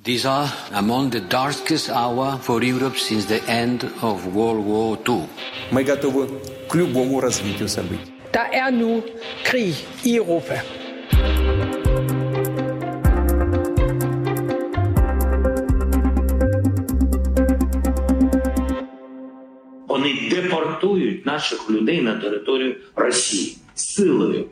These are among the darkest hour for Europe since the end of World War II. Мы готовы к любому развитию событий. Der er nu krig i Europa. Вони депортують наших людей на територію Росії силою.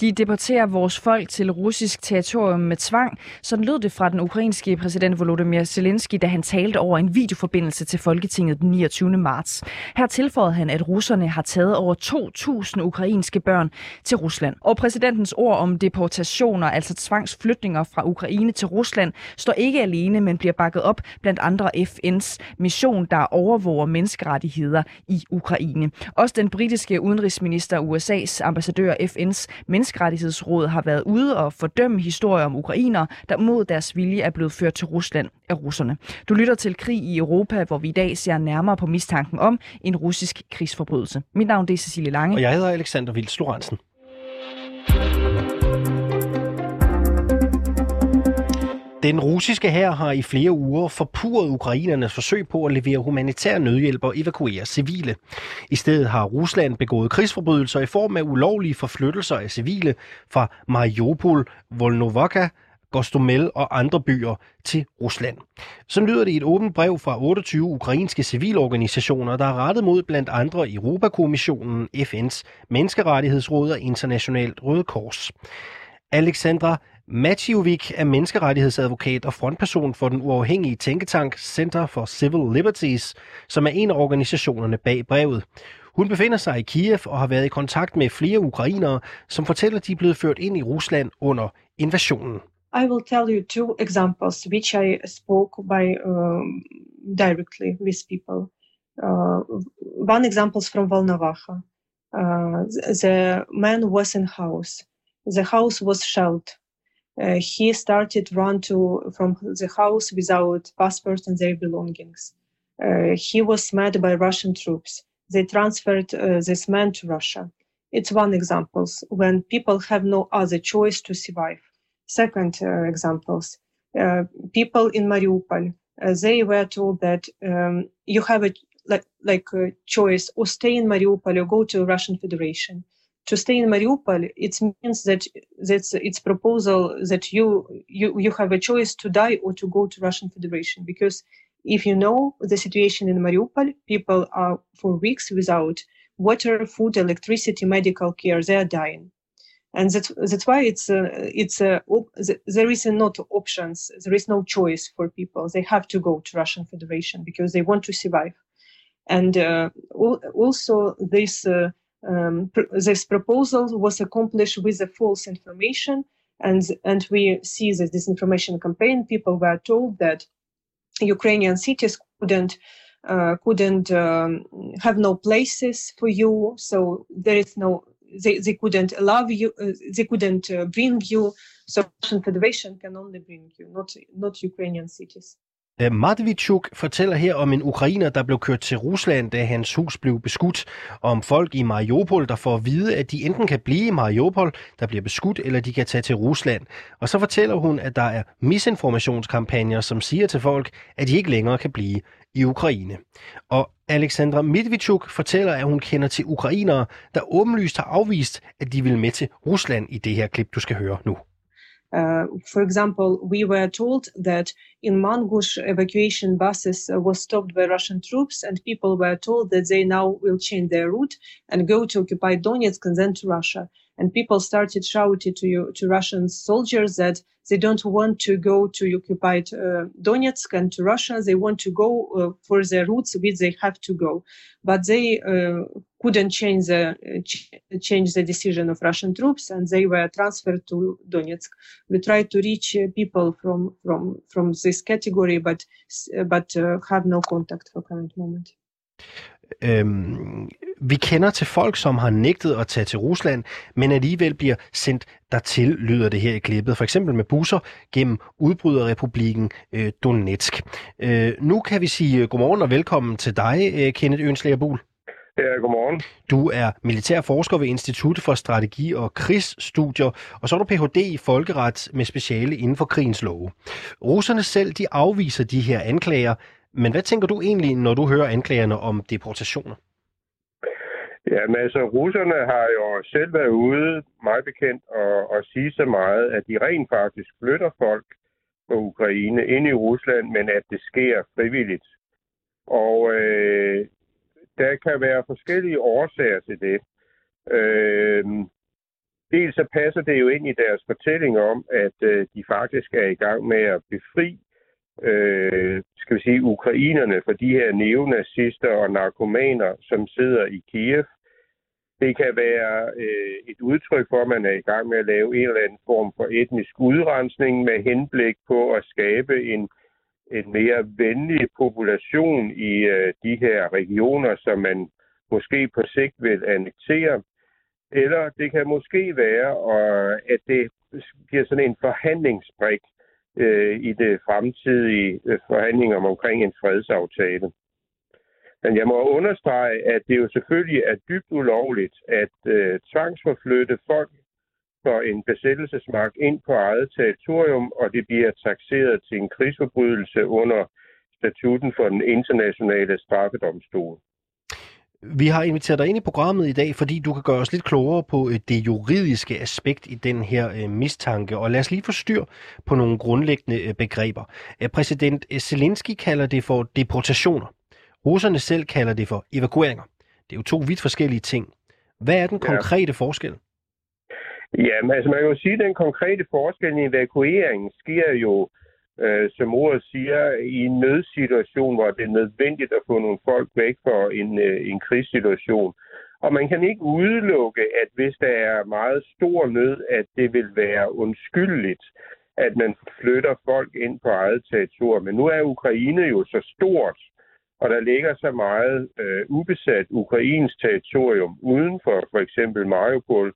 De deporterer vores folk til russisk territorium med tvang. Sådan lød det fra den ukrainske præsident Volodymyr Zelensky, da han talte over en videoforbindelse til Folketinget den 29. marts. Her tilføjede han, at russerne har taget over 2.000 ukrainske børn til Rusland. Og præsidentens ord om deportationer, altså tvangsflytninger fra Ukraine til Rusland, står ikke alene, men bliver bakket op blandt andre FN's mission, der overvåger menneskerettigheder i Ukraine. Også den britiske udenrigsminister, USA's ambassadør FN's Menneskerettighedsrådet har været ude og fordømme historier om ukrainere, der mod deres vilje er blevet ført til Rusland af russerne. Du lytter til Krig i Europa, hvor vi i dag ser nærmere på mistanken om en russisk krigsforbrydelse. Mit navn er Cecilie Lange. Og jeg hedder Alexander Vils Lorentzen. Den russiske hær har i flere uger forpurret ukrainernes forsøg på at levere humanitær nødhjælp og evakuere civile. I stedet har Rusland begået krigsforbrydelser i form af ulovlige forflyttelser af civile fra Mariupol, Volnovakha, Gostomel og andre byer til Rusland. Så lyder det i et åbent brev fra 28 ukrainske civilorganisationer, der er rettet mod blandt andre Europakommissionen, FN's Menneskerettighedsråd og Internationalt Røde Kors. Alexandra Matjevik er menneskerettighedsadvokat og frontperson for den uafhængige tænketank Center for Civil Liberties, som er en af organisationerne bag brevet. Hun befinder sig i Kiev og har været i kontakt med flere ukrainere, som fortæller, at de er blevet ført ind i Rusland under invasionen. I will tell you two examples which I spoke by um, directly with people. Uh, one example is from Volnovakha. Uh, the man was in house. The house was shelled. Uh, he started run to from the house without passport and their belongings. Uh, he was met by Russian troops. They transferred uh, this man to Russia. It's one example when people have no other choice to survive. Second examples, people in Mariupol, uh, they were told that um, you have a like, like a choice or stay in Mariupol or go to Russian Federation to stay in Mariupol, it means that that's its proposal that you you you have a choice to die or to go to Russian Federation because if you know the situation in Mariupol, people are for weeks without water, food, electricity, medical care. They are dying, and that's that's why it's uh, it's uh, op- there is not options. There is no choice for people. They have to go to Russian Federation because they want to survive, and uh, also this. Uh, um, this proposal was accomplished with a false information and and we see this disinformation campaign. People were told that ukrainian cities couldn't uh, couldn't um, have no places for you so there is no they, they couldn't allow you uh, they couldn't uh, bring you so russian federation can only bring you not not ukrainian cities Matvichuk fortæller her om en ukrainer, der blev kørt til Rusland, da hans hus blev beskudt, og om folk i Mariupol, der får at vide, at de enten kan blive i Mariupol, der bliver beskudt, eller de kan tage til Rusland. Og så fortæller hun, at der er misinformationskampagner, som siger til folk, at de ikke længere kan blive i Ukraine. Og Alexandra Midvichuk fortæller, at hun kender til ukrainere, der åbenlyst har afvist, at de vil med til Rusland i det her klip, du skal høre nu. Uh, for example, we were told that in Mangush, evacuation buses uh, was stopped by Russian troops, and people were told that they now will change their route and go to occupied Donetsk and then to Russia. And people started shouting to you to Russian soldiers that they don't want to go to occupied uh, Donetsk and to Russia. They want to go uh, for their roots, which they have to go, but they uh, couldn't change the ch- change the decision of Russian troops, and they were transferred to Donetsk. We tried to reach people from from from this category, but but have no contact for current moment. Øhm, vi kender til folk, som har nægtet at tage til Rusland, men alligevel bliver sendt dertil, lyder det her i klippet. For eksempel med busser gennem udbryderrepublikken øh, Donetsk. Øh, nu kan vi sige godmorgen og velkommen til dig, øh, Kenneth Ønslager Buhl. Ja, godmorgen. Du er militær forsker ved Institut for Strategi og Krigsstudier, og så er du Ph.D. i folkeret med speciale inden for krigens love. Russerne selv de afviser de her anklager, men hvad tænker du egentlig, når du hører anklagerne om deportationer? Ja, men altså, russerne har jo selv været ude, meget bekendt, og, og sige så meget, at de rent faktisk flytter folk fra Ukraine ind i Rusland, men at det sker frivilligt. Og øh, der kan være forskellige årsager til det. Øh, dels så passer det jo ind i deres fortælling om, at øh, de faktisk er i gang med at befri øh, skal vi sige, ukrainerne for de her neonazister og narkomaner, som sidder i Kiev. Det kan være øh, et udtryk for, at man er i gang med at lave en eller anden form for etnisk udrensning med henblik på at skabe en, en mere venlig population i øh, de her regioner, som man måske på sigt vil annektere. Eller det kan måske være, og at det bliver sådan en forhandlingsbrik øh, i det fremtidige øh, forhandlinger forhandlinger omkring en fredsaftale. Men jeg må understrege, at det jo selvfølgelig er dybt ulovligt at øh, tvangsforflytte folk for en besættelsesmagt ind på eget territorium, og det bliver taxeret til en krigsforbrydelse under statuten for den internationale straffedomstol. Vi har inviteret dig ind i programmet i dag, fordi du kan gøre os lidt klogere på øh, det juridiske aspekt i den her øh, mistanke. Og lad os lige få styr på nogle grundlæggende øh, begreber. Præsident Zelensky kalder det for deportationer. Russerne selv kalder det for evakueringer. Det er jo to vidt forskellige ting. Hvad er den konkrete ja. forskel? Ja, men altså man kan jo sige, at den konkrete forskel i evakueringen sker jo øh, som ordet siger, i en nødsituation, hvor det er nødvendigt at få nogle folk væk for en, øh, en krigssituation. Og man kan ikke udelukke, at hvis der er meget stor nød, at det vil være undskyldeligt, at man flytter folk ind på eget territorium. Men nu er Ukraine jo så stort, og der ligger så meget øh, ubesat ukrainsk territorium uden for for eksempel Mariupol,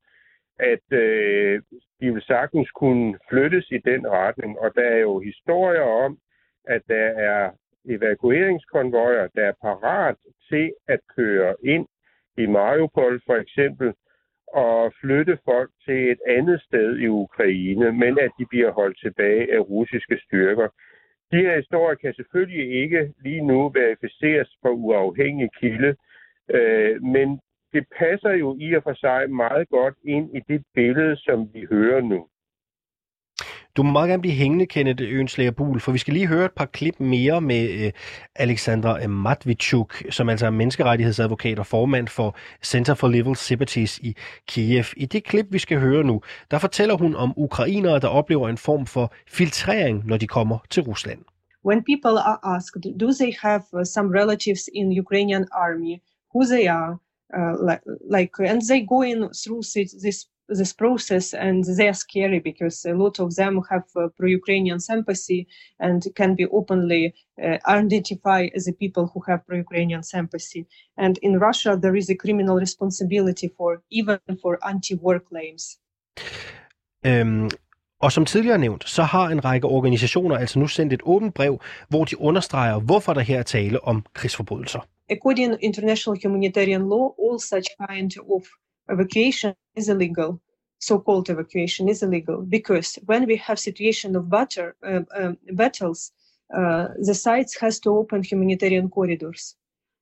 at øh, de vil sagtens kunne flyttes i den retning. Og der er jo historier om, at der er evakueringskonvojer, der er parat til at køre ind i Mariupol for eksempel, og flytte folk til et andet sted i Ukraine, men at de bliver holdt tilbage af russiske styrker. De her historier kan selvfølgelig ikke lige nu verificeres på uafhængig kilde, øh, men det passer jo i og for sig meget godt ind i det billede, som vi hører nu. Du må meget gerne blive hængende, Kenneth Ønslager Bul, for vi skal lige høre et par klip mere med øh, Alexandra Matvichuk, som altså er menneskerettighedsadvokat og formand for Center for Level Sympathies i Kiev. I det klip, vi skal høre nu, der fortæller hun om ukrainere, der oplever en form for filtrering, når de kommer til Rusland. When people are asked, do they have uh, some relatives in Ukrainian army, who they are, uh, like, like and they go in through this this process and they are scary because a lot of them have uh, pro-ukrainian sympathy and can be openly uh, identify as the people who have pro-ukrainian sympathy. And in russia there is a criminal responsibility for even for anti-war claims. Um... Og som tidligere nævnt, så har en række organisationer altså nu sendt et åbent brev, hvor de understreger, hvorfor der her er tale om krigsforbrydelser. according to international humanitarian law, all such kind of evacuation is illegal. So-called evacuation is illegal because when we have situation of uh, battles, uh, the sites has to open humanitarian corridors,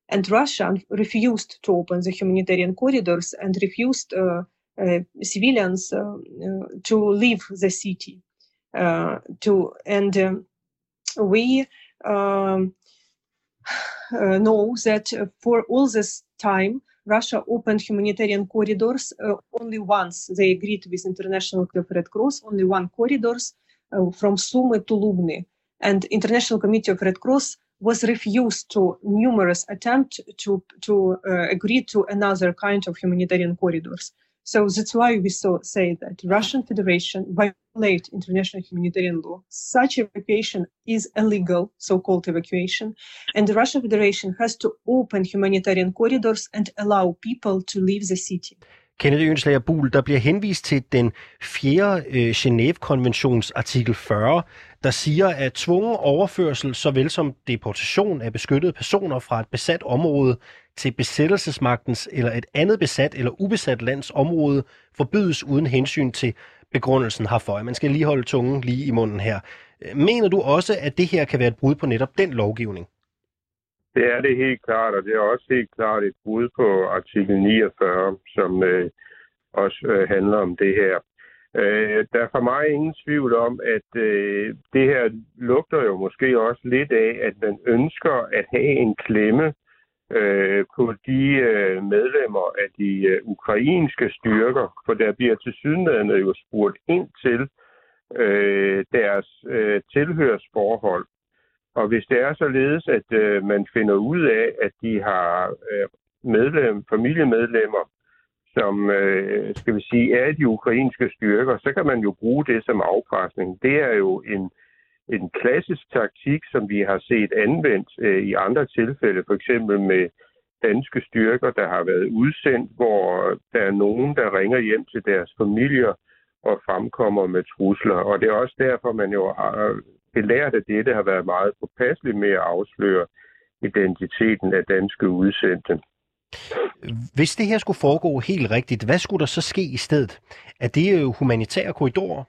and Russia refused to open the humanitarian corridors and refused uh civilians uh, uh, to leave the city. to and we. Um, uh, know that uh, for all this time, Russia opened humanitarian corridors uh, only once. They agreed with International Red Cross, only one corridors from Sumy to Lubny. And International Committee of Red Cross was refused to numerous attempts to, to uh, agree to another kind of humanitarian corridors. So that's why we saw, say that Russian Federation violate international humanitarian law. Such evacuation is illegal, so-called evacuation, and the Russian Federation has to open humanitarian corridors and allow people to leave the city. Kenneth Ønslager Buhl, der bliver henvist til den 4. Øh, Genève-konventions artikel 40, der siger, at tvungen overførsel, såvel som deportation af beskyttede personer fra et besat område, til besættelsesmagtens eller et andet besat eller ubesat lands område forbydes uden hensyn til begrundelsen herfor. Man skal lige holde tungen lige i munden her. Mener du også, at det her kan være et brud på netop den lovgivning? Det er det helt klart, og det er også helt klart et brud på artikel 49, som øh, også øh, handler om det her. Øh, der er for mig ingen tvivl om, at øh, det her lugter jo måske også lidt af, at man ønsker at have en klemme øh, på de øh, medlemmer af de øh, ukrainske styrker, for der bliver til sydenlandet jo spurgt ind til øh, deres øh, tilhørsforhold. Og hvis det er således, at øh, man finder ud af, at de har øh, medlem, familiemedlemmer, som øh, skal vi sige, er de ukrainske styrker, så kan man jo bruge det som afpresning. Det er jo en, en klassisk taktik, som vi har set anvendt øh, i andre tilfælde, for eksempel med danske styrker, der har været udsendt, hvor der er nogen, der ringer hjem til deres familier og fremkommer med trusler. Og det er også derfor, man jo har belært at dette har været meget påpasseligt med at afsløre identiteten af danske udsendte. Hvis det her skulle foregå helt rigtigt, hvad skulle der så ske i stedet? Er det øh, humanitære korridorer?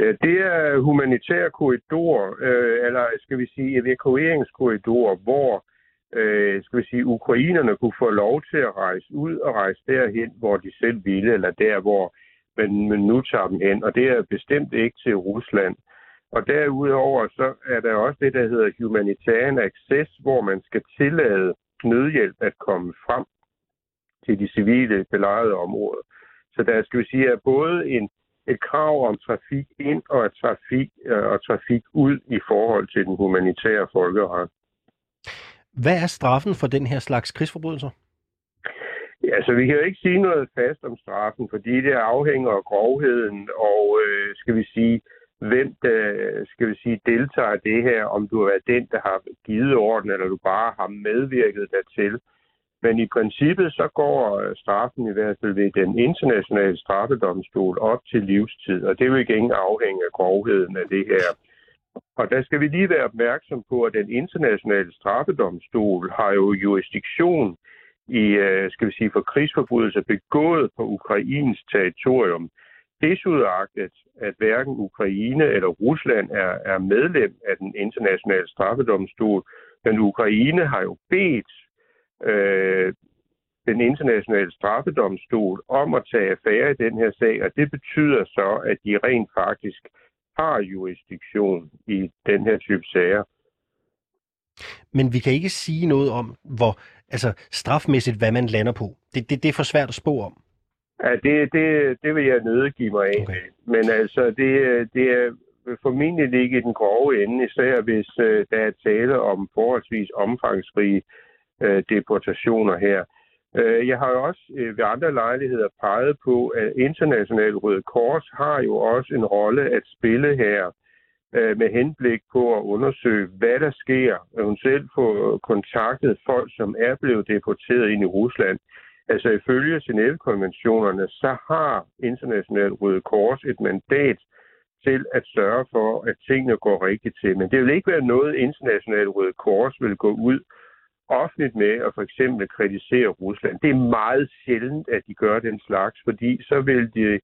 Øh, det er humanitære korridorer, øh, eller skal vi sige evakueringskorridorer, hvor øh, skal vi sige, ukrainerne kunne få lov til at rejse ud og rejse derhen, hvor de selv ville, eller der, hvor man, man nu tager dem hen. Og det er bestemt ikke til Rusland. Og derudover så er der også det, der hedder humanitarian access, hvor man skal tillade nødhjælp at komme frem til de civile belejrede områder. Så der skal vi sige, er både en, et krav om trafik ind og, et trafik, øh, og trafik ud i forhold til den humanitære folkeret. Hvad er straffen for den her slags krigsforbrydelser? Ja, så vi kan jo ikke sige noget fast om straffen, fordi det afhænger af grovheden og, øh, skal vi sige, hvem der, skal vi sige, deltager i det her, om du er den, der har givet orden, eller du bare har medvirket dertil. Men i princippet så går øh, straffen i hvert fald ved den internationale straffedomstol op til livstid, og det vil ikke afhænge af grovheden af det her. Og der skal vi lige være opmærksom på, at den internationale straffedomstol har jo jurisdiktion i, øh, skal vi sige, for krigsforbrydelser begået på Ukrains territorium. Desudagtet, at hverken Ukraine eller Rusland er, er medlem af den internationale straffedomstol, men Ukraine har jo bedt øh, den internationale straffedomstol om at tage affære i den her sag, og det betyder så, at de rent faktisk har jurisdiktion i den her type sager. Men vi kan ikke sige noget om, hvor altså strafmæssigt, hvad man lander på. Det, det, det er for svært at spå om. Ja, det, det, det vil jeg nødgive mig af. Okay. Men altså, det, det er formentlig ligge i den grove ende, især hvis uh, der er tale om forholdsvis omfangsrige øh, deportationer her. Uh, jeg har jo også øh, ved andre lejligheder peget på, at International Røde Kors har jo også en rolle at spille her uh, med henblik på at undersøge, hvad der sker. Hun selv få kontaktet folk, som er blevet deporteret ind i Rusland. Altså ifølge Genève-konventionerne, så har International Røde Kors et mandat til at sørge for, at tingene går rigtigt til. Men det vil ikke være noget, International Røde Kors vil gå ud offentligt med at for eksempel kritisere Rusland. Det er meget sjældent, at de gør den slags, fordi så vil de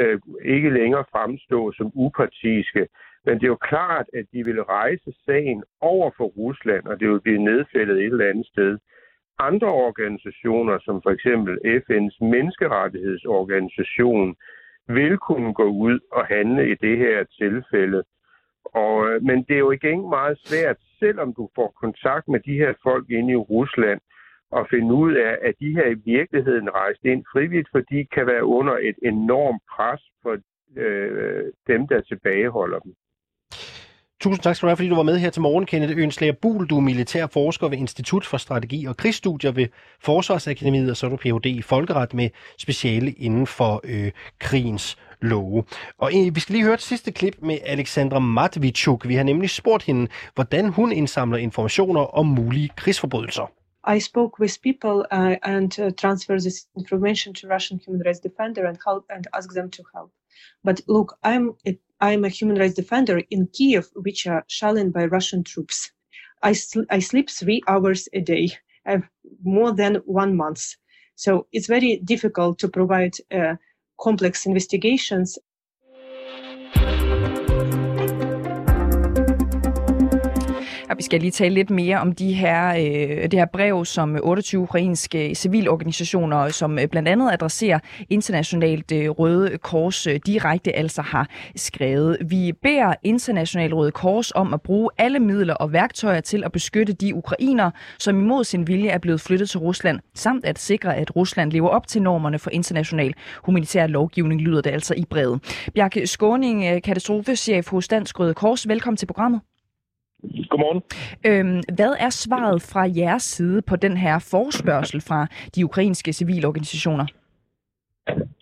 øh, ikke længere fremstå som upartiske. Men det er jo klart, at de vil rejse sagen over for Rusland, og det vil blive nedfældet et eller andet sted andre organisationer, som for eksempel FN's menneskerettighedsorganisation, vil kunne gå ud og handle i det her tilfælde. Og, øh, men det er jo igen meget svært, selvom du får kontakt med de her folk inde i Rusland, at finde ud af, at de her i virkeligheden rejst ind frivilligt, fordi de kan være under et enormt pres for øh, dem, der tilbageholder dem. Tusind tak skal du have, fordi du var med her til morgen, Kenneth Ønslager Bul. Du er militær forsker ved Institut for Strategi og Krigsstudier ved Forsvarsakademiet, og så er du Ph.D. i Folkeret med speciale inden for øh, krigens love. Og øh, vi skal lige høre et sidste klip med Alexandra Matvichuk. Vi har nemlig spurgt hende, hvordan hun indsamler informationer om mulige krigsforbrydelser. I spoke with people uh, and uh, transferred this information to Russian human rights defender and help and asked them to help. But look, I'm a I'm a human rights defender in Kiev, which are shelling by Russian troops. I, sl- I sleep three hours a day. uh, more than one month. So it's very difficult to provide uh, complex investigations Og vi skal lige tale lidt mere om de her, øh, det her brev, som øh, 28 ukrainske civilorganisationer, som øh, blandt andet adresserer internationalt øh, Røde Kors øh, direkte, altså har skrevet. Vi beder International Røde Kors om at bruge alle midler og værktøjer til at beskytte de ukrainer, som imod sin vilje er blevet flyttet til Rusland, samt at sikre, at Rusland lever op til normerne for international humanitær lovgivning, lyder det altså i brevet. Bjarke Skåning, øh, katastrofechef hos Dansk Røde Kors, velkommen til programmet. Godmorgen. Øhm, hvad er svaret fra jeres side på den her forspørgsel fra de ukrainske civilorganisationer?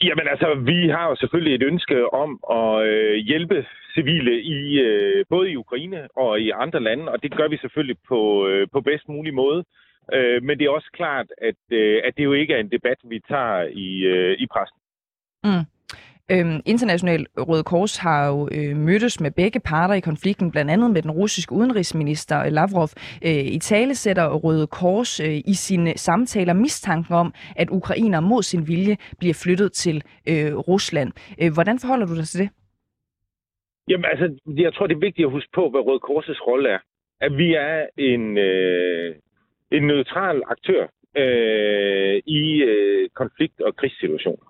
Jamen altså, vi har jo selvfølgelig et ønske om at øh, hjælpe civile i øh, både i Ukraine og i andre lande, og det gør vi selvfølgelig på, øh, på bedst mulig måde. Øh, men det er også klart, at, øh, at det jo ikke er en debat, vi tager i, øh, i pressen. Mm. Øhm, International Røde Kors har jo øh, mødtes med begge parter i konflikten, blandt andet med den russiske udenrigsminister Lavrov. Øh, I tale sætter Røde Kors øh, i sine samtaler mistanken om, at ukrainer mod sin vilje bliver flyttet til øh, Rusland. Øh, hvordan forholder du dig til det? Jamen altså, jeg tror, det er vigtigt at huske på, hvad Røde Kors' rolle er. At vi er en, øh, en neutral aktør øh, i øh, konflikt- og krigssituationer.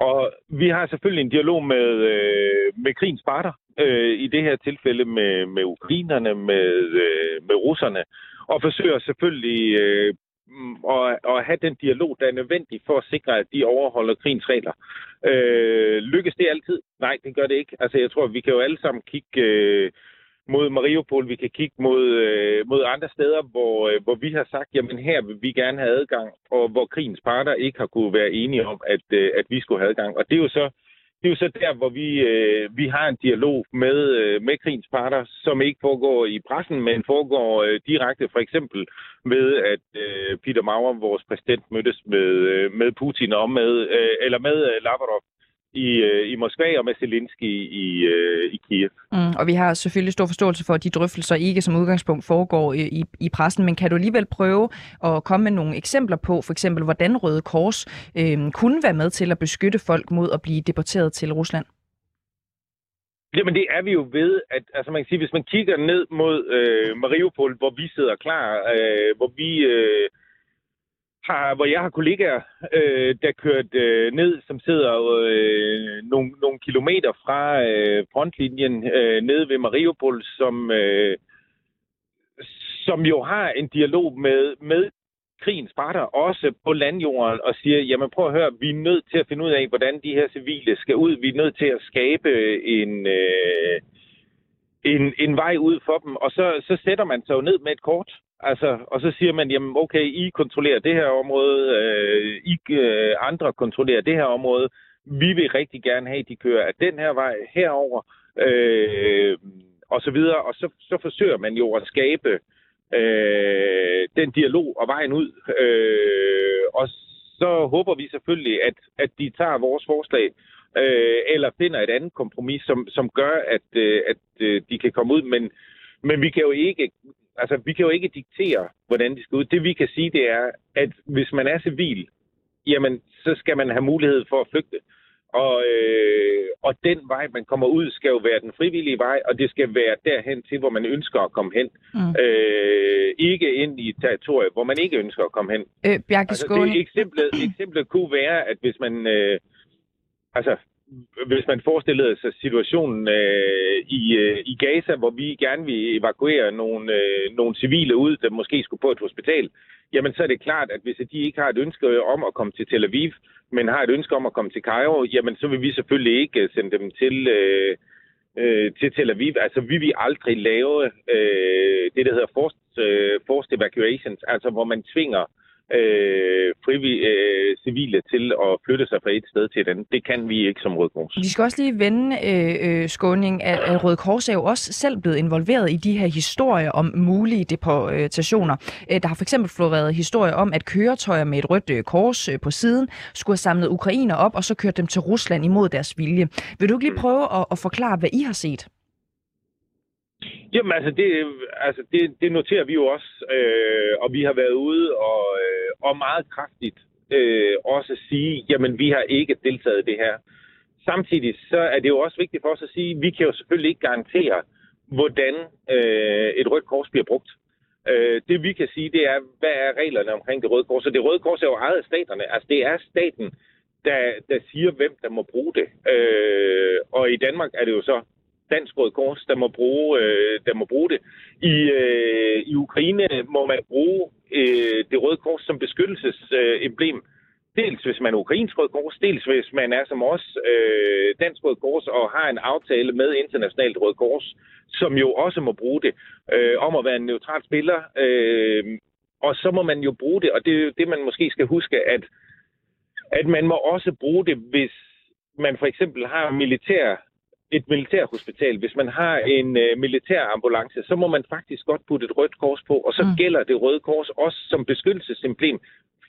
Og vi har selvfølgelig en dialog med, øh, med krigens parter, øh, i det her tilfælde med, med ukrainerne, med, øh, med russerne, og forsøger selvfølgelig øh, mm, at, at have den dialog, der er nødvendig for at sikre, at de overholder krigens regler. Øh, lykkes det altid? Nej, det gør det ikke. Altså, jeg tror, vi kan jo alle sammen kigge... Øh, mod Mariupol, vi kan kigge mod, øh, mod andre steder, hvor, øh, hvor vi har sagt, jamen her vil vi gerne have adgang, og hvor krigens parter ikke har kunne være enige om, at, øh, at vi skulle have adgang. Og det er jo så det er jo så der, hvor vi, øh, vi har en dialog med, øh, med krigens parter, som ikke foregår i pressen, men foregår øh, direkte, for eksempel med, at øh, Peter Maurer, vores præsident, mødtes med, øh, med Putin og med, øh, eller med øh, Lavrov i, øh, i Moskva og med Zelensky i, øh, i Kiev. Mm, og vi har selvfølgelig stor forståelse for, at de drøftelser ikke som udgangspunkt foregår i, i, pressen, men kan du alligevel prøve at komme med nogle eksempler på, for eksempel, hvordan Røde Kors øh, kunne være med til at beskytte folk mod at blive deporteret til Rusland? Jamen det er vi jo ved, at altså man kan sige, hvis man kigger ned mod øh, Mariupol, hvor vi sidder klar, øh, hvor vi øh, har, hvor jeg har kollegaer, øh, der kørt øh, ned, som sidder øh, nogle, nogle kilometer fra øh, frontlinjen øh, nede ved Mariupol, som, øh, som jo har en dialog med, med krigens parter, også på landjorden, og siger, jamen prøv at høre, vi er nødt til at finde ud af, hvordan de her civile skal ud. Vi er nødt til at skabe en, øh, en, en vej ud for dem. Og så, så sætter man sig jo ned med et kort, Altså, og så siger man, jamen okay, I kontrollerer det her område, øh, I øh, andre kontrollerer det her område. Vi vil rigtig gerne have, at de kører af den her vej herover, øh, og så videre. Og så, så forsøger man jo at skabe øh, den dialog og vejen ud. Øh, og så håber vi selvfølgelig, at, at de tager vores forslag, øh, eller finder et andet kompromis, som, som gør, at, øh, at øh, de kan komme ud. Men, men vi kan jo ikke altså, vi kan jo ikke diktere, hvordan de skal ud. Det vi kan sige, det er, at hvis man er civil, jamen, så skal man have mulighed for at flygte. Og, øh, og den vej, man kommer ud, skal jo være den frivillige vej, og det skal være derhen til, hvor man ønsker at komme hen. Mm. Øh, ikke ind i et territorium, hvor man ikke ønsker at komme hen. Øh, Bjarke altså, det, eksemplet, eksemplet kunne være, at hvis man... Øh, altså, hvis man forestillede sig situationen øh, i, øh, i Gaza, hvor vi gerne vil evakuere nogle, øh, nogle civile ud, der måske skulle på et hospital, jamen så er det klart, at hvis de ikke har et ønske om at komme til Tel Aviv, men har et ønske om at komme til Cairo, jamen så vil vi selvfølgelig ikke sende dem til, øh, øh, til Tel Aviv. Altså vi vil aldrig lave øh, det, der hedder forced, øh, forced evacuations, altså hvor man tvinger øh, frivillige øh, civile til at flytte sig fra et sted til et andet. Det kan vi ikke som Røde Kors. Vi skal også lige vende øh, øh, skåning, at, at Røde Kors er jo også selv blevet involveret i de her historier om mulige deportationer. Øh, der har for eksempel floreret historier om, at køretøjer med et rødt øh, kors på siden skulle have samlet ukrainer op og så kørt dem til Rusland imod deres vilje. Vil du ikke lige mm. prøve at, at forklare, hvad I har set? Jamen altså, det, altså det, det noterer vi jo også, øh, og vi har været ude og, øh, og meget kraftigt øh, også sige, jamen vi har ikke deltaget i det her. Samtidig så er det jo også vigtigt for os at sige, vi kan jo selvfølgelig ikke garantere, hvordan øh, et rødt kors bliver brugt. Øh, det vi kan sige, det er, hvad er reglerne omkring det røde kors? Og det røde kors er jo ejet af staterne. Altså det er staten, der, der siger, hvem der må bruge det. Øh, og i Danmark er det jo så Dansk Røde Kors, der må bruge, øh, der må bruge det. I, øh, I Ukraine må man bruge øh, det Røde Kors som beskyttelsesemblem. Øh, dels hvis man er ukrainsk Røde Kors, dels hvis man er som os øh, Dansk Røde Kors og har en aftale med Internationalt Røde Kors, som jo også må bruge det, øh, om at være en neutral spiller. Øh, og så må man jo bruge det, og det er jo det, man måske skal huske, at, at man må også bruge det, hvis man for eksempel har militær et militærhospital, hvis man har en øh, militær ambulance, så må man faktisk godt putte et rødt kors på, og så mm. gælder det røde kors også som beskyttelsessymbol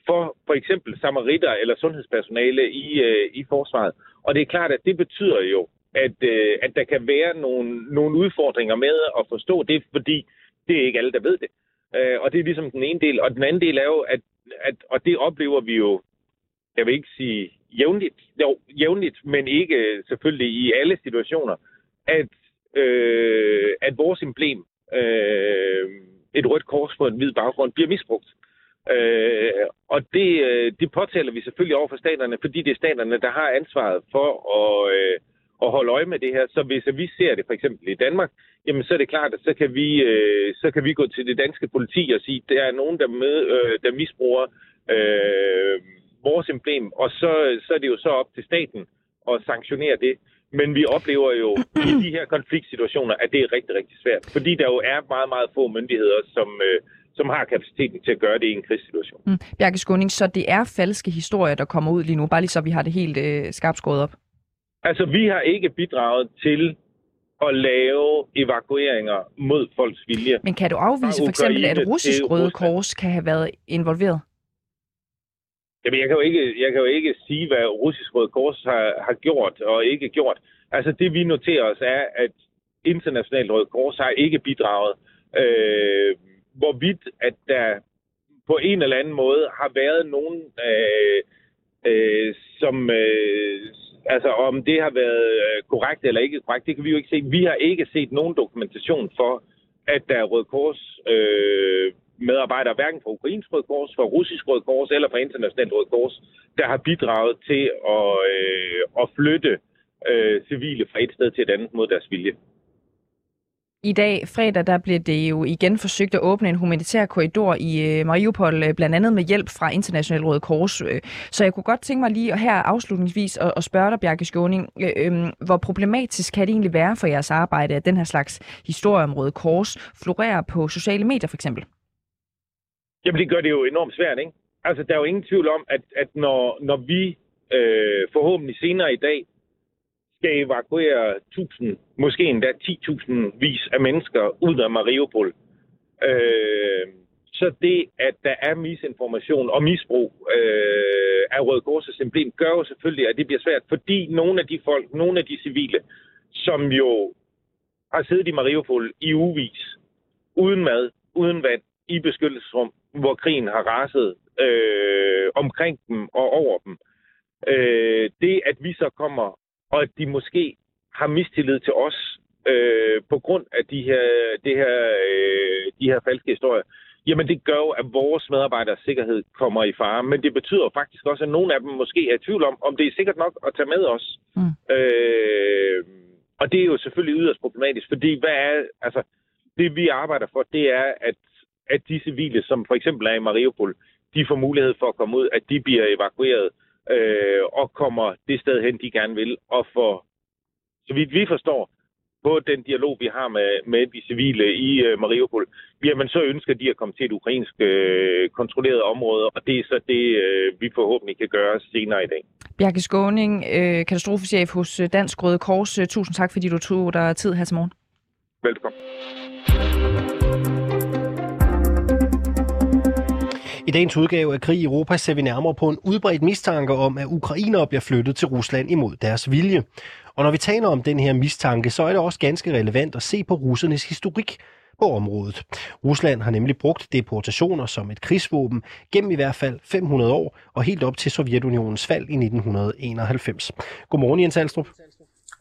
for for eksempel samaritter eller sundhedspersonale i, øh, i forsvaret. Og det er klart, at det betyder jo, at, øh, at der kan være nogle, nogle udfordringer med at forstå det, fordi det er ikke alle, der ved det. Øh, og det er ligesom den ene del. Og den anden del er jo, at, at og det oplever vi jo, jeg vil ikke sige jævnligt, jo, jævnligt, men ikke øh, selvfølgelig i alle situationer, at, øh, at vores emblem, øh, et rødt kors på en hvid baggrund, bliver misbrugt. Øh, og det, øh, det påtaler vi selvfølgelig over for staterne, fordi det er staterne, der har ansvaret for at, øh, at holde øje med det her. Så hvis vi ser det for eksempel i Danmark, jamen så er det klart, at så kan vi, øh, så kan vi gå til det danske politi og sige, at der er nogen, der, med, øh, der misbruger øh, vores emblem, og så, så er det jo så op til staten at sanktionere det. Men vi oplever jo i de her konfliktsituationer, at det er rigtig, rigtig svært. Fordi der jo er meget, meget få myndigheder, som, øh, som har kapaciteten til at gøre det i en krigssituation. Mm. Bjarke Skåning, så det er falske historier, der kommer ud lige nu, bare lige så vi har det helt øh, skarpt skåret op? Altså, vi har ikke bidraget til at lave evakueringer mod folks vilje. Men kan du afvise for eksempel, at russisk Røde Kors kan have været involveret? Jamen, jeg kan jo ikke, jeg kan jo ikke sige, hvad russisk Røde Kors har, har gjort og ikke gjort. Altså, det vi noterer os er, at internationalt Røde Kors har ikke bidraget. Øh, hvorvidt, at der på en eller anden måde har været nogen, øh, øh, som... Øh, altså, om det har været øh, korrekt eller ikke korrekt, det kan vi jo ikke se. Vi har ikke set nogen dokumentation for, at der er Røde Kors øh, medarbejdere, hverken fra Ukrainsk Røde Kors, fra Russisk Røde Kors eller fra Internationalt Røde Kors, der har bidraget til at, øh, at flytte øh, civile fra et sted til et andet mod deres vilje. I dag, fredag, der blev det jo igen forsøgt at åbne en humanitær korridor i øh, Mariupol, øh, blandt andet med hjælp fra International Røde Kors. Øh. Så jeg kunne godt tænke mig lige her afslutningsvis at, spørge dig, Bjarke Skåning, øhm, hvor problematisk kan det egentlig være for jeres arbejde, at den her slags historie om Røde Kors florerer på sociale medier for eksempel? Jamen, det gør det jo enormt svært, ikke? Altså, der er jo ingen tvivl om, at, at når, når vi øh, forhåbentlig senere i dag skal evakuere 1000, måske endda 10.000 vis af mennesker ud af Mariupol, øh, så det, at der er misinformation og misbrug øh, af Røde Korsets emblem, gør jo selvfølgelig, at det bliver svært, fordi nogle af de folk, nogle af de civile, som jo har siddet i Mariupol i uvis, uden mad, uden vand, i beskyttelsesrum, hvor krigen har raset øh, omkring dem og over dem. Øh, det, at vi så kommer, og at de måske har mistillid til os øh, på grund af de her, det her, øh, de her falske historier, jamen det gør jo, at vores medarbejders sikkerhed kommer i fare. Men det betyder faktisk også, at nogle af dem måske er i tvivl om, om det er sikkert nok at tage med os. Mm. Øh, og det er jo selvfølgelig yderst problematisk, fordi hvad er, altså, det vi arbejder for, det er, at at de civile, som for eksempel er i Mariupol, de får mulighed for at komme ud, at de bliver evakueret øh, og kommer det sted hen, de gerne vil. Og for, så vidt vi forstår, på den dialog, vi har med, med de civile i øh, Mariupol, jamen så ønsker de at komme til et ukrainsk øh, kontrolleret område, og det er så det, øh, vi forhåbentlig kan gøre senere i dag. Bjarke Skåning, øh, katastrofechef hos Dansk Røde Kors. Tusind tak, fordi du tog dig tid her til morgen. Velkommen. I dagens udgave af Krig i Europa ser vi nærmere på en udbredt mistanke om, at ukrainere bliver flyttet til Rusland imod deres vilje. Og når vi taler om den her mistanke, så er det også ganske relevant at se på russernes historik på området. Rusland har nemlig brugt deportationer som et krigsvåben gennem i hvert fald 500 år og helt op til Sovjetunionens fald i 1991. Godmorgen Jens Alstrup.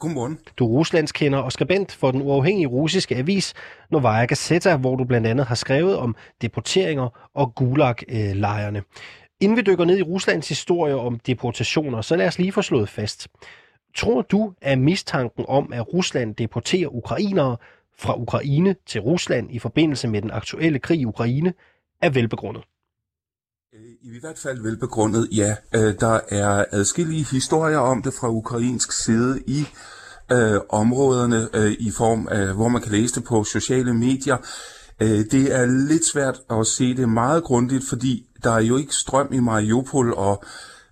Godmorgen. Du er Ruslandskender og skribent for den uafhængige russiske avis Novaya Gazeta, hvor du blandt andet har skrevet om deporteringer og gulag-lejrene. Inden vi dykker ned i Ruslands historie om deportationer, så lad os lige få slået fast. Tror du, at mistanken om, at Rusland deporterer ukrainere fra Ukraine til Rusland i forbindelse med den aktuelle krig i Ukraine, er velbegrundet? Øh, I hvert fald velbegrundet, ja. Øh, der er adskillige historier om det fra ukrainsk side i øh, områderne øh, i form af, hvor man kan læse det på sociale medier. Øh, det er lidt svært at se det meget grundigt, fordi der er jo ikke strøm i Mariupol, og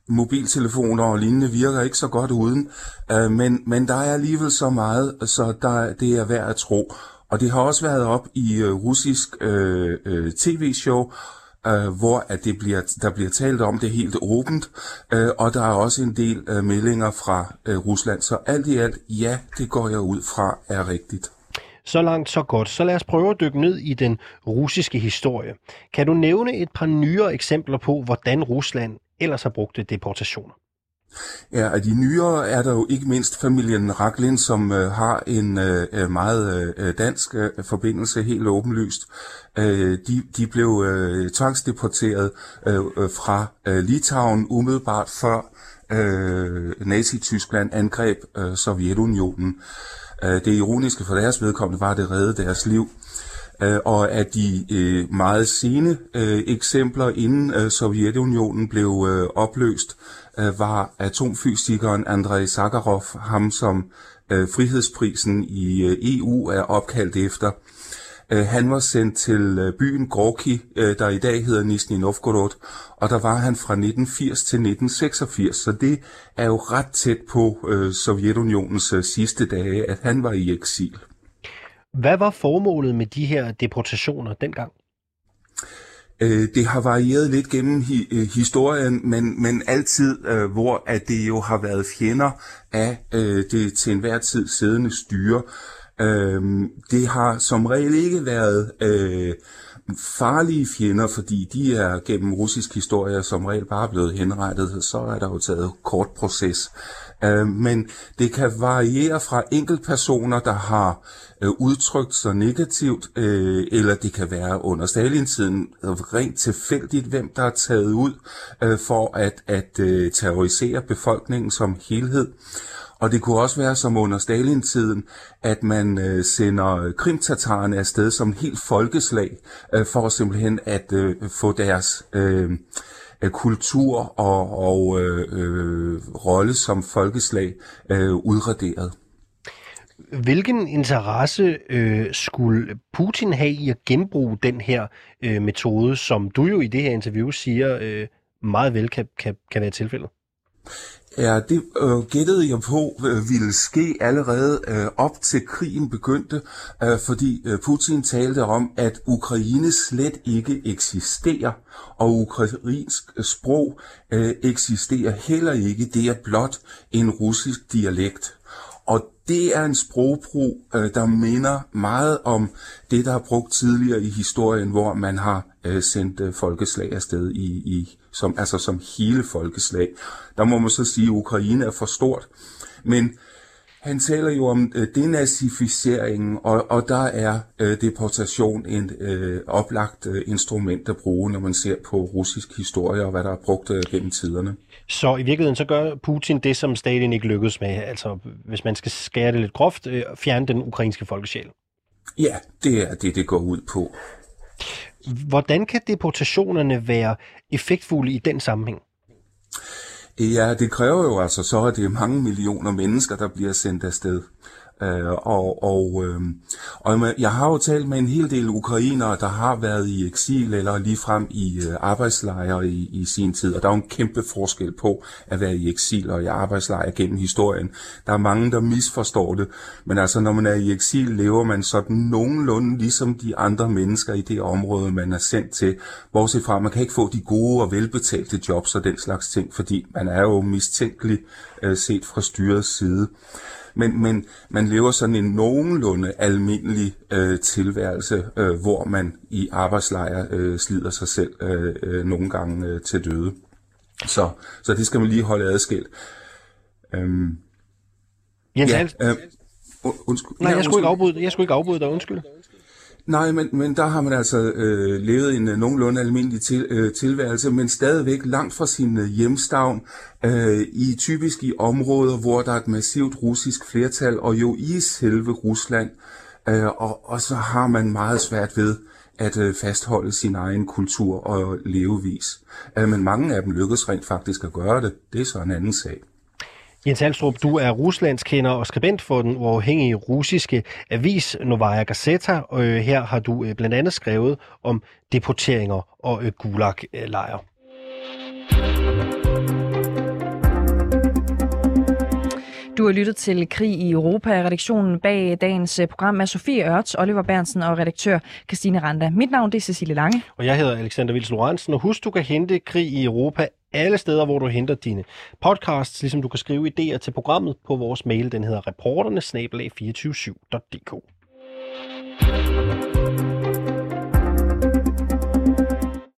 mobiltelefoner og lignende virker ikke så godt uden. Øh, men, men der er alligevel så meget, så der, det er værd at tro. Og det har også været op i øh, russisk øh, øh, tv-show, øh, hvor at det bliver, der bliver talt om det helt åbent, øh, og der er også en del øh, meldinger fra øh, Rusland. Så alt i alt, ja, det går jeg ud fra er rigtigt. Så langt, så godt. Så lad os prøve at dykke ned i den russiske historie. Kan du nævne et par nyere eksempler på, hvordan Rusland ellers har brugt deportationer? Ja, af de nyere er der jo ikke mindst familien Raklin, som øh, har en øh, øh, meget øh, dansk øh, forbindelse, helt åbenlyst. Øh, de, de blev øh, tvangsdeporteret øh, øh, fra øh, Litauen umiddelbart før øh, Nazi-Tyskland angreb øh, Sovjetunionen. Øh, det ironiske for deres vedkommende var, at det reddede deres liv. Øh, og at de øh, meget sene øh, eksempler inden øh, Sovjetunionen blev øh, opløst, øh, var atomfysikeren Andrei Sakharov, ham som øh, frihedsprisen i øh, EU er opkaldt efter. Øh, han var sendt til øh, byen Gorki, øh, der i dag hedder Nizhny Novgorod, og der var han fra 1980 til 1986, så det er jo ret tæt på øh, Sovjetunionens øh, sidste dage, at han var i eksil. Hvad var formålet med de her deportationer dengang? Øh, det har varieret lidt gennem hi- øh, historien, men, men altid, øh, hvor at det jo har været fjender af øh, det til enhver tid siddende styre. Øh, det har som regel ikke været øh, farlige fjender, fordi de er gennem russisk historie som regel bare blevet henrettet, så er der jo taget kort proces. Øh, men det kan variere fra enkeltpersoner, der har øh, udtrykt sig negativt, øh, eller det kan være under Stalin-tiden øh, rent tilfældigt, hvem der er taget ud øh, for at, at øh, terrorisere befolkningen som helhed. Og det kunne også være som under Stalin-tiden, at man øh, sender krimtatarerne afsted som helt folkeslag, øh, for simpelthen at øh, få deres øh, kultur og, og øh, øh, rolle som folkeslag øh, udraderet. Hvilken interesse øh, skulle Putin have i at genbruge den her øh, metode, som du jo i det her interview siger øh, meget vel kan, kan, kan være tilfældet? Ja, det øh, gættede jeg på øh, ville ske allerede øh, op til krigen begyndte, øh, fordi øh, Putin talte om, at Ukraine slet ikke eksisterer, og ukrainsk øh, sprog øh, eksisterer heller ikke. Det er blot en russisk dialekt. Og det er en sprogbrug, øh, der minder meget om det, der er brugt tidligere i historien, hvor man har øh, sendt øh, folkeslag afsted i, i som, altså som hele folkeslag. Der må man så sige, at Ukraine er for stort. Men han taler jo om øh, denazificeringen, og, og der er øh, deportation en øh, oplagt øh, instrument at bruge, når man ser på russisk historie og hvad der er brugt øh, gennem tiderne. Så i virkeligheden så gør Putin det, som Stalin ikke lykkedes med, altså hvis man skal skære det lidt groft, øh, fjerne den ukrainske folkesjæl. Ja, det er det, det går ud på. Hvordan kan deportationerne være effektfulde i den sammenhæng? Ja, det kræver jo altså så, at det er mange millioner mennesker, der bliver sendt afsted. Øh, og, og, øh, og jeg har jo talt med en hel del ukrainere, der har været i eksil eller ligefrem i øh, arbejdslejre i, i sin tid. Og der er jo en kæmpe forskel på at være i eksil og i arbejdslejre gennem historien. Der er mange, der misforstår det. Men altså, når man er i eksil, lever man sådan nogenlunde ligesom de andre mennesker i det område, man er sendt til. Bortset fra, at man kan ikke få de gode og velbetalte jobs og den slags ting, fordi man er jo mistænkelig øh, set fra styrets side men, men man lever sådan en nogenlunde almindelig øh, tilværelse, øh, hvor man i arbejdslejre øh, slider sig selv øh, øh, nogle gange øh, til døde. Så, så det skal man lige holde adskilt. Øhm, Jens ja, øh, undskyld. Nej, jeg skulle, ikke afbryde, jeg skulle ikke afbryde dig, undskyld. Nej, men, men der har man altså øh, levet en øh, nogenlunde almindelig til, øh, tilværelse, men stadigvæk langt fra sin øh, hjemstavn, øh, i typisk i områder, hvor der er et massivt russisk flertal, og jo i selve Rusland, øh, og, og så har man meget svært ved at øh, fastholde sin egen kultur og levevis. Øh, men mange af dem lykkes rent faktisk at gøre det. Det er så en anden sag. Jens Halstrup, du er ruslandskender og skribent for den uafhængige russiske avis Novaya Gazeta. Og øh, her har du øh, blandt andet skrevet om deporteringer og øh, gulag-lejre. Du har lyttet til Krig i Europa. Redaktionen bag dagens program er Sofie Ørts, Oliver Bernsen og redaktør Christine Randa. Mit navn det er Cecilie Lange. Og jeg hedder Alexander Vils Lorentzen, og husk, du kan hente Krig i Europa alle steder, hvor du henter dine podcasts, ligesom du kan skrive idéer til programmet på vores mail. Den hedder reporterne 247dk